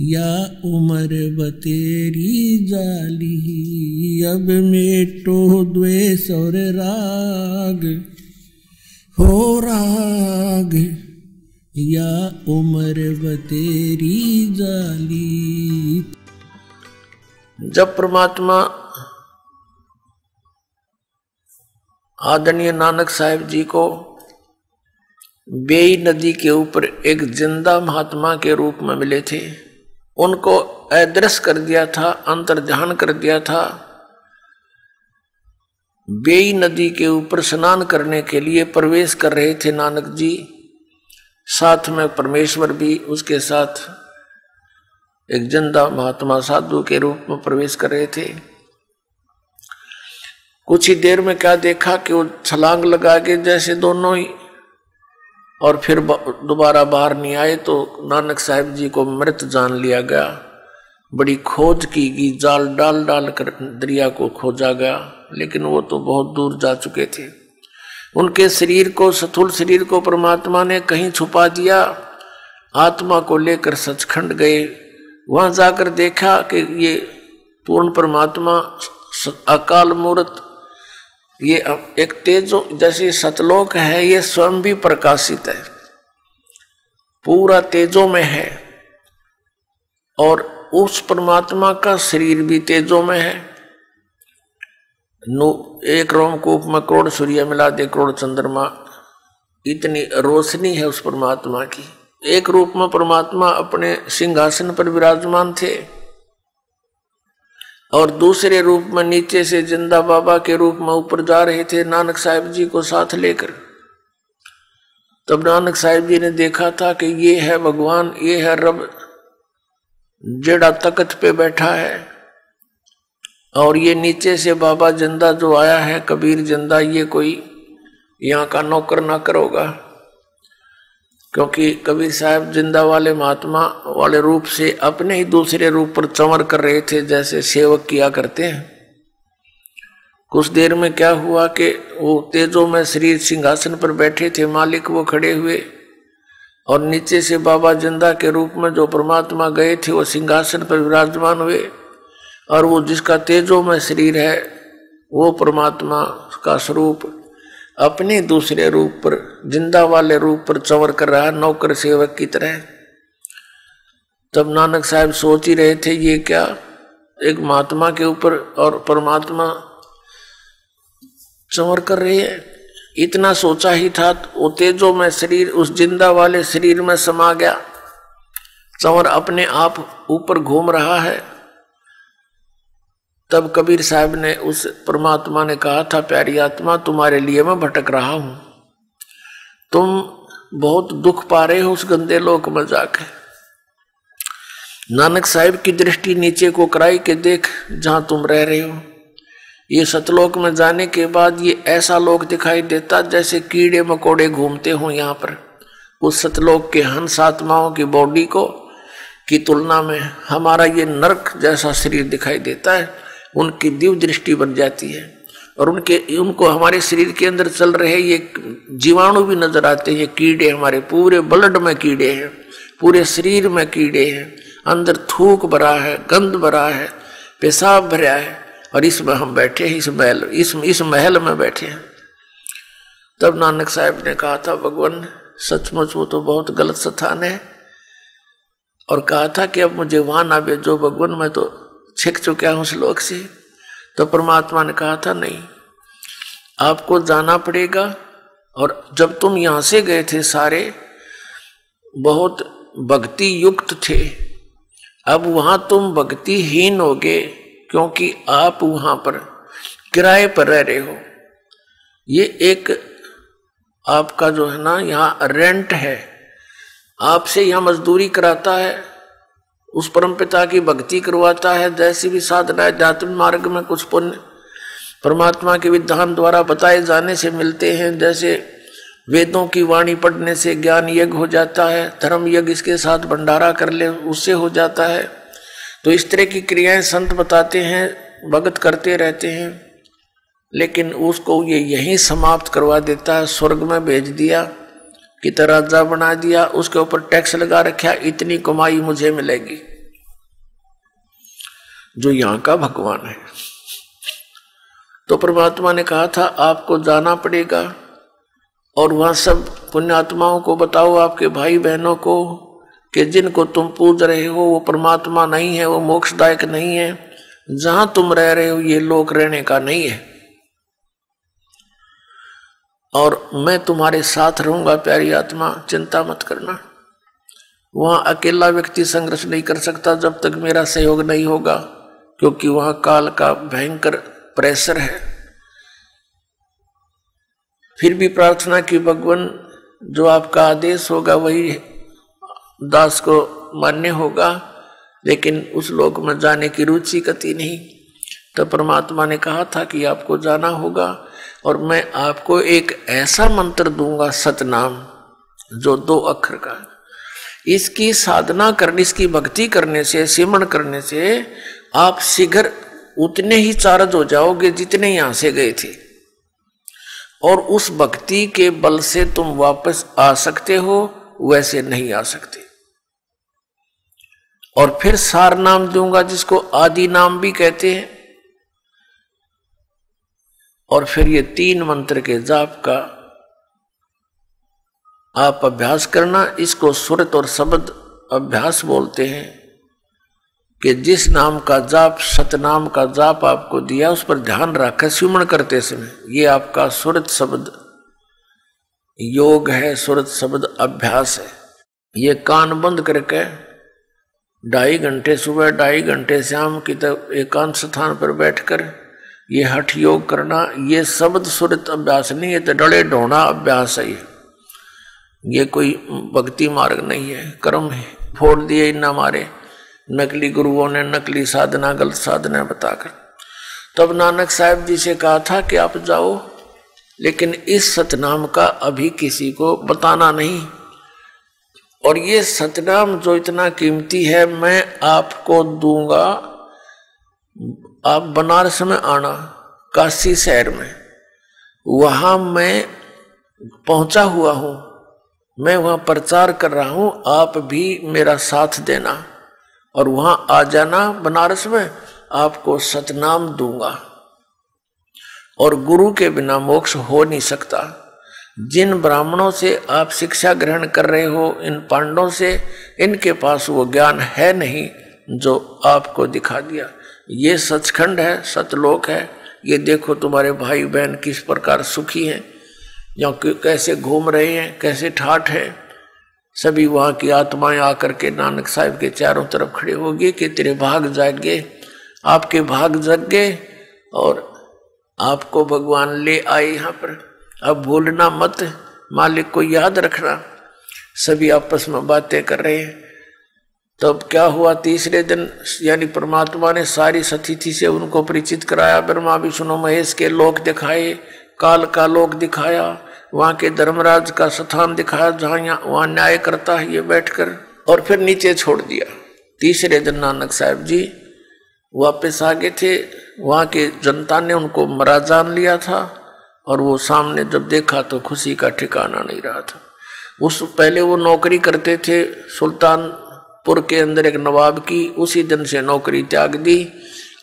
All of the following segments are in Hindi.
या उम्र बतेरी जाली, अब मेटो द्वेष और राग, हो राग। या उम्र बतेरी जाली। जब परमात्मा आदरणीय नानक साहेब जी को बेई नदी के ऊपर एक ज़िंदा महात्मा के रूप में मिले थे उनको अदृश्य कर दिया था अंतर ध्यान कर दिया था। बेई नदी के ऊपर स्नान करने के लिए प्रवेश कर रहे थे नानक जी। साथ में परमेश्वर भी उसके साथ एक ज़िंदा महात्मा साधु के रूप में प्रवेश कर रहे थे। कुछ ही देर में क्या देखा कि वो छलांग लगा के जैसे दोनों ही और फिर दोबारा बाहर नहीं आए तो नानक साहब जी को मृत जान लिया गया। बड़ी खोज की गई, जाल डाल डाल कर दरिया को खोजा गया, लेकिन वो तो बहुत दूर जा चुके थे। उनके शरीर को, सथुल शरीर को परमात्मा ने कहीं छुपा दिया। आत्मा को लेकर सचखंड गए। वहाँ जाकर देखा कि ये पूर्ण परमात्मा अकाल मूर्त ये एक तेजो जैसे सतलोक है, ये स्वयं भी प्रकाशित है। पूरा तेजो में है और उस परमात्मा का शरीर भी तेजो में है। एक रोमकूप में करोड़ सूर्य मिला दे करोड़ चंद्रमा। इतनी रोशनी है उस परमात्मा की। एक रूप में परमात्मा अपने सिंहासन पर विराजमान थे। और दूसरे रूप में नीचे से ज़िंदा बाबा के रूप में ऊपर जा रहे थे, नानक साहिब जी को साथ लेकर। तब नानक साहिब जी ने देखा था कि ये है भगवान, ये है रब, जेड़ा तकत पे बैठा है। और ये नीचे से बाबा ज़िंदा जो आया है, कबीर ज़िंदा, ये कोई यहाँ का नौकर ना करोगा। क्योंकि कबीर साहब ज़िंदा वाले महात्मा वाले रूप से अपने ही दूसरे रूप पर चमर कर रहे थे, जैसे सेवक किया करते हैं। कुछ देर में क्या हुआ कि वो तेजो में शरीर सिंहासन पर बैठे थे, मालिक वो खड़े हुए और नीचे से बाबा ज़िंदा के रूप में जो परमात्मा गए थे, वो सिंहासन पर विराजमान हुए और वो जिसका तेजो में शरीर है, वो परमात्मा का स्वरूप अपने दूसरे रूप पर, ज़िंदा वाले रूप पर चवर कर रहा नौकर सेवक की तरह। तब नानक साहब सोच ही रहे थे, ये क्या? एक महात्मा के ऊपर और परमात्मा चवर कर रही है। इतना सोचा ही था, वो तेजो में शरीर, उस ज़िंदा वाले शरीर में समा गया। चंवर अपने आप ऊपर घूम रहा है। तब कबीर साहब ने उस परमात्मा ने कहा, था प्यारी आत्मा, तुम्हारे लिए मैं भटक रहा हूँ। तुम बहुत दुख पा रहे हो उस गंदे लोक में। जाके नानक साहिब की दृष्टि नीचे को कराई के देख, जहाँ तुम रह रहे हो। ये सतलोक में जाने के बाद ये ऐसा लोक दिखाई देता, जैसे कीड़े मकोड़े घूमते हो यहाँ पर। उस सतलोक के हंस आत्माओं की बॉडी को, की तुलना में हमारा ये नरक जैसा शरीर दिखाई देता है। उनकी दिव्य दृष्टि बन जाती है। और उनके, उनको हमारे शरीर के अंदर चल रहे ये जीवाणु भी नज़र आते हैं। कीड़े हमारे, पूरे ब्लड में कीड़े हैं, पूरे शरीर में कीड़े हैं। अंदर थूक भरा है गंद भरा है, पेशाब भरा है, और इसमें हम बैठे हैं, इस महल, इस इस महल में बैठे हैं। तब नानक साहब ने कहा था, भगवान, सचमुच वो तो बहुत गलत स्थान है। और कहा था कि अब मुझे वहाँ ना भेजो, भगवान, मैं तो छिक चुका हूँ उस लोक से। तो परमात्मा ने कहा था, नहीं, आपको जाना पड़ेगा और जब तुम यहाँ से गए थे सारे, बहुत भक्ति युक्त थे। अब वहाँ तुम भक्तिहीन हो गए, क्योंकि आप वहाँ पर किराए पर रह रहे हो। ये एक आपका जो है ना, यहाँ रेंट है। आपसे यहाँ मजदूरी कराता है उस परम पिता की भक्ति करवाता है, जैसी भी साधना जातम मार्ग में कुछ पुण्य परमात्मा के विधान द्वारा बताए जाने से मिलते हैं, जैसे वेदों की वाणी पढ़ने से ज्ञान यज्ञ हो जाता है, धर्म यज्ञ इसके साथ भंडारा कर ले, उससे हो जाता है। तो इस तरह की क्रियाएँ संत बताते हैं, भगत करते रहते हैं, लेकिन उसको ये यहीं समाप्त करवा देता है, स्वर्ग में भेज दिया। कि राजा बना दिया, उसके ऊपर टैक्स लगा रखा, इतनी कमाई मुझे मिलेगी। जो यहाँ का भगवान है। तो परमात्मा ने कहा था, आपको जाना पड़ेगा, और वहाँ सब पुण्यात्माओं को बताओ, आपके भाई बहनों को, कि जिनको तुम पूज रहे हो, वो परमात्मा नहीं है, वो मोक्षदायक नहीं है। जहाँ तुम रह रहे हो, ये लोक रहने का नहीं है। और मैं तुम्हारे साथ रहूँगा, प्यारी आत्मा, चिंता मत करना। वहाँ अकेला व्यक्ति संघर्ष नहीं कर सकता जब तक मेरा सहयोग नहीं होगा, क्योंकि वहाँ काल का भयंकर प्रेशर है। फिर भी प्रार्थना की, भगवान, जो आपका आदेश होगा वही दास को मान्य होगा, लेकिन उस लोक में जाने की रुचि कति नहीं। तो परमात्मा ने कहा था कि आपको जाना होगा और मैं आपको एक ऐसा मंत्र दूँगा सतनाम, जो दो अक्षर का इसकी साधना करने, इसकी भक्ति करने से सिमरण करने से आप शीघ्र उतने ही चार्ज हो जाओगे जितने यहाँ से गए थे। और उस भक्ति के बल से तुम वापस आ सकते हो, वैसे नहीं आ सकते। और फिर सार नाम दूँगा, जिसको आदि नाम भी कहते हैं। और फिर ये तीन मंत्र के जाप का आप अभ्यास करना, इसको सुरत और शब्द अभ्यास बोलते हैं कि जिस नाम का जाप, सतनाम का जाप आपको दिया, उस पर ध्यान रखकर सुमण करते समय, ये आपका सुरत शब्द योग है, सुरत शब्द अभ्यास है। ये कान बंद करके ढाई घंटे, सुबह ढाई घंटे, शाम की तब एकांत स्थान पर बैठकर ये हठ योग करना, ये शब्द सुरत अभ्यास नहीं है तो डड़े ढोना अभ्यास है। ये कोई भक्ति मार्ग नहीं है, कर्म है। फोड़ दिए इन्ना मारे, नकली गुरुओं ने नकली साधना, गलत साधना बताकर। तब नानक साहब जी से कहा था कि आप जाओ, लेकिन इस सतनाम का अभी किसी को बताना नहीं। और ये सतनाम जो इतना कीमती है, मैं आपको दूँगा आप बनारस में आना, काशी शहर में, वहाँ मैं पहुँचा हुआ हूँ, मैं वहाँ प्रचार कर रहा हूँ, आप भी मेरा साथ देना और वहाँ आ जाना बनारस में, आपको सतनाम दूँगा। और गुरु के बिना मोक्ष हो नहीं सकता। जिन ब्राह्मणों से आप शिक्षा ग्रहण कर रहे हो, इन पांडवों से, इनके पास वो ज्ञान है नहीं जो आपको दिखा दिया। ये सचखंड है, सतलोक है। ये देखो तुम्हारे भाई बहन किस प्रकार सुखी हैं, या कैसे घूम रहे हैं, कैसे ठाठ हैं। सभी वहाँ की आत्माएँ आकर के नानक साहब के चारों तरफ़ खड़े होगी कि तेरे भाग जागे, आपके भाग जग गए और आपको भगवान ले आए यहाँ पर। अब भूलना मत, मालिक को याद रखना। सभी आपस में बातें कर रहे हैं। तब क्या हुआ? तीसरे दिन, यानी परमात्मा ने सारी सतिथि से उनको परिचित कराया। ब्रह्मा, विष्णु, महेश के लोक दिखाए, काल का लोक दिखाया, वहाँ के धर्मराज का स्थान दिखाया, जहाँ वहाँ न्याय करता है ये बैठकर, और फिर नीचे छोड़ दिया। तीसरे दिन नानक साहब जी वापस आगे थे। वहाँ के जनता ने उनको मरा, जान लिया था, और वो सामने जब देखा तो खुशी का ठिकाना नहीं रहा था। उस, पहले वो नौकरी करते थे, सुल्तान पुर के अंदर एक नवाब की उसी दिन से नौकरी त्याग दी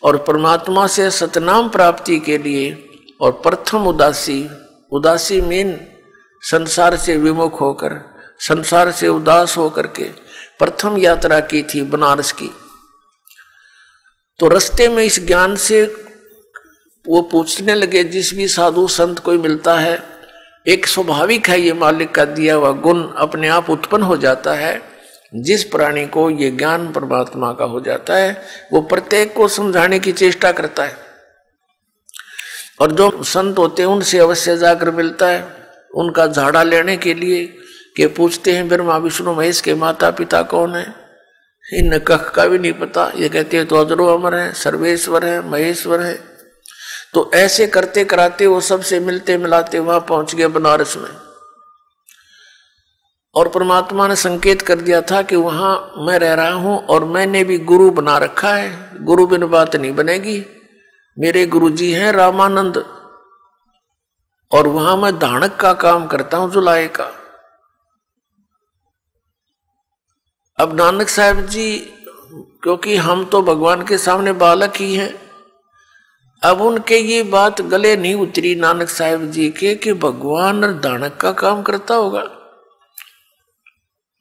और परमात्मा से सतनाम प्राप्ति के लिए और प्रथम उदासी उदासी मीन संसार से विमुख होकर, संसार से उदास होकर के प्रथम यात्रा की थी बनारस की। तो रस्ते में इस ज्ञान से वो पूछने लगे, जिस भी साधु संत कोई मिलता है, एक स्वाभाविक है ये मालिक का दिया हुआ गुण अपने आप उत्पन्न हो जाता है। जिस प्राणी को ये ज्ञान परमात्मा का हो जाता है, वो प्रत्येक को समझाने की चेष्टा करता है। और जो संत होते हैं, उनसे अवश्य जाकर मिलता है। उनका झाड़ा लेने के लिए के पूछते हैं, ब्रह्मा, विष्णु, महेश के माता पिता कौन है? इन कख का भी नहीं पता। ये कहते हैं तो अजरो अमर है, सर्वेश्वर है, महेश्वर है। तो ऐसे करते कराते वो सबसे मिलते मिलाते वहाँ पहुँच गए बनारस में। और परमात्मा ने संकेत कर दिया था कि वहाँ मैं रह रहा हूँ और मैंने भी गुरु बना रखा है। गुरु बिन बात नहीं बनेगी। मेरे गुरु जी हैं रामानंद। और वहाँ मैं धानक का काम करता हूँ जुलाए का। अब नानक साहब जी, क्योंकि हम तो भगवान के सामने बालक ही हैं, अब उनके ये बात गले नहीं उतरी नानक साहब जी के कि भगवान दानक का काम करता होगा।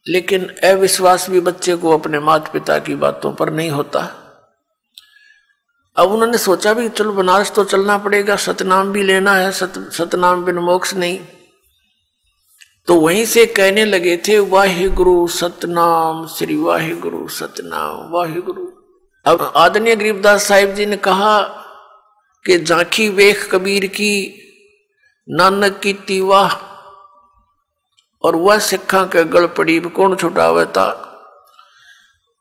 लेकिन अविश्वास भी बच्चे को अपने माता पिता की बातों पर नहीं होता। अब उन्होंने सोचा भी, चलो बनारस तो चलना पड़ेगा, सतनाम भी लेना है, सत, सतनाम बिन मोक्ष नहीं। तो वहीं से कहने लगे थे वाहे गुरु सतनाम, श्री वाहे गुरु सतनाम वाहे गुरु अब आदरणीय गरीबदास साहिब जी ने कहा कि झांकी वेख कबीर की, नानक की तीवाह और वह सिखा के गल पड़ी कौन छुटावे था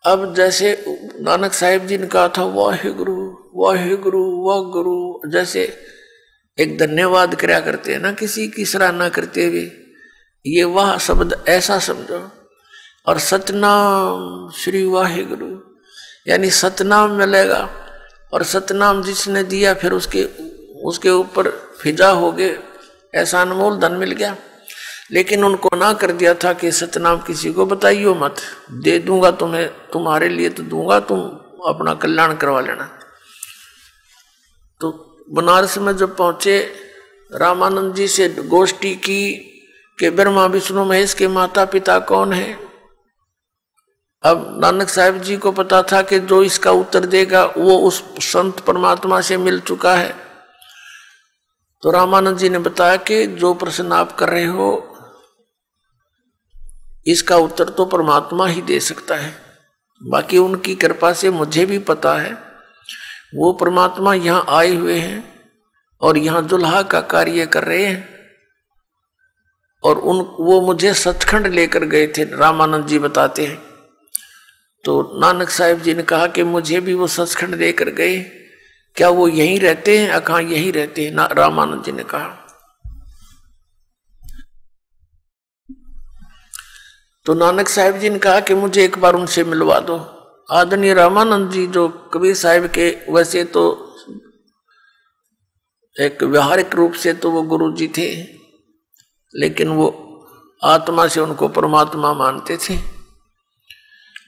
अब जैसे नानक साहिब जी ने कहा था वाहे गुरु वाहे गुरु वाह गुरु जैसे एक धन्यवाद कराया करते हैं ना, किसी की सराहना करते हुए। ये वाह शब्द ऐसा समझो। और सतनाम श्री वाहे गुरु यानी सतनाम मिलेगा। और सतनाम जिसने दिया, फिर उसके उसके ऊपर फिजा हो गए। ऐसा अनमोल धन मिल गया। लेकिन उनको ना कर दिया था कि सतनाम किसी को बताइयो मत। दे दूँगा तुम्हें, तुम्हारे लिए तो दूँगा, तुम अपना कल्याण करवा लेना। तो बनारस में जब पहुँचे, रामानंद जी से गोष्ठी की कि ब्रह्मा, विष्णु, महेश के माता पिता कौन है? अब नानक साहब जी को पता था कि जो इसका उत्तर देगा, वो उस संत परमात्मा से मिल चुका है। तो रामानंद जी ने बताया कि जो प्रश्न आप कर रहे हो इसका उत्तर तो परमात्मा ही दे सकता है। बाकी उनकी कृपा से मुझे भी पता है। वो परमात्मा यहाँ आए हुए हैं और यहाँ दुल्हा का कार्य कर रहे हैं। और उन, वो मुझे सचखंड लेकर गए थे, रामानंद जी बताते हैं। तो नानक साहिब जी ने कहा कि मुझे भी वो सचखंड लेकर गए। क्या वो यहीं रहते हैं? अखा यहीं रहते हैं? रामानंद जी ने कहा। तो नानक साहिब जी ने कहा कि मुझे एक बार उनसे मिलवा दो। आदरणीय रामानंद जी जो कबीर साहब के वैसे तो एक व्यवहारिक रूप से तो वो गुरु जी थे, लेकिन वो आत्मा से उनको परमात्मा मानते थे।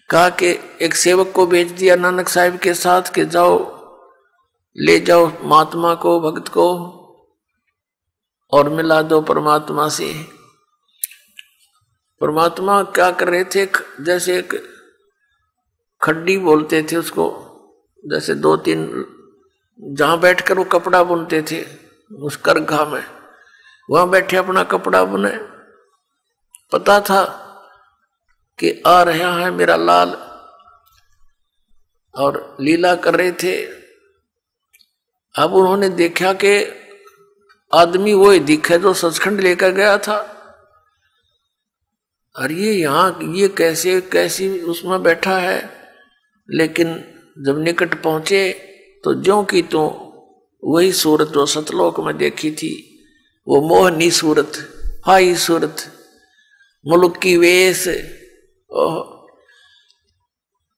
कहा कि एक सेवक को भेज दिया नानक साहब के साथ कि जाओ, ले जाओ महात्मा को, भक्त को, और मिला दो परमात्मा से। परमात्मा क्या कर रहे थे? जैसे एक खड्डी बोलते थे उसको। जैसे दो तीन जहाँ बैठकर वो कपड़ा बुनते थे, उस करघा में। वहाँ बैठे अपना कपड़ा बुने। पता था कि आ रहा है मेरा लाल। और लीला कर रहे थे। अब उन्होंने देखा कि आदमी वो दिखे जो सचखंड लेकर गया था। और ये यहाँ, ये कैसे, कैसी उसमें बैठा है? लेकिन जब निकट पहुँचे तो जो की तो वही सूरत जो सतलोक में देखी थी, वो मोहनी सूरत, हाई सूरत, मुल्क की वेश।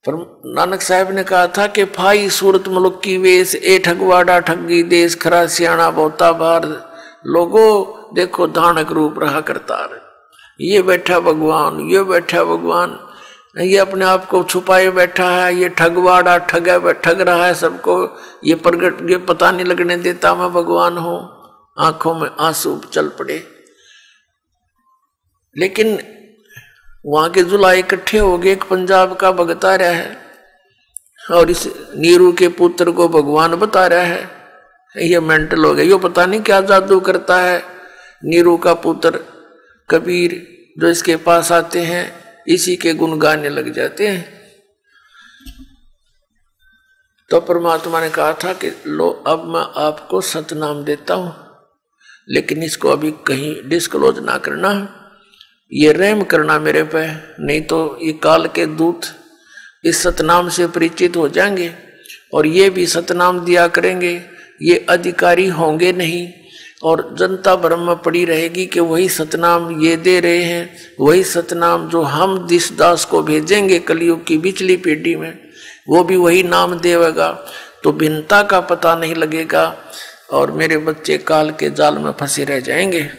पर नानक साहब ने कहा था कि फाई सूरत, मुल्क की वेश, ए ठगवाड़ा ठगी देश, खरा सियाणा बोता बार। लोगो देखो धानक रूप रहा करता रहे ये बैठा भगवान, ये बैठा भगवान। ये अपने आप को छुपाए बैठा है, ये ठगवाड़ा ठग ठग रहा है सबको। ये प्रगट, ये पता नहीं लगने देता मैं भगवान हूँ। आँखों में आँसू चल पड़े। लेकिन वहाँ के जुला इकट्ठे हो गए, एक पंजाब का भगता रहा है। और इस नीरू के पुत्र को भगवान बता रहा है। ये मेंटल हो गया। यो पता नहीं क्या जादू करता है। नीरू का पुत्र कबीर जो इसके पास आते हैं, इसी के गुण गाने लग जाते हैं। तो परमात्मा ने कहा था कि, लो, अब मैं आपको सतनाम देता हूँ, लेकिन इसको अभी कहीं डिस्क्लोज ना करना। ये रहम करना मेरे पे, नहीं तो ये काल के दूत इस सतनाम से परिचित हो जाएँगे, और ये भी सतनाम दिया करेंगे, ये अधिकारी होंगे नहीं। और जनता भ्रम में पड़ी रहेगी कि वही सतनाम ये दे रहे हैं, वही सतनाम जो हम दिस दास को भेजेंगे कलयुग की बिचली पेटी में, वो भी वही नाम देवेगा। तो भिन्नता का पता नहीं लगेगा और मेरे बच्चे काल के जाल में फंसे रह जाएँगे।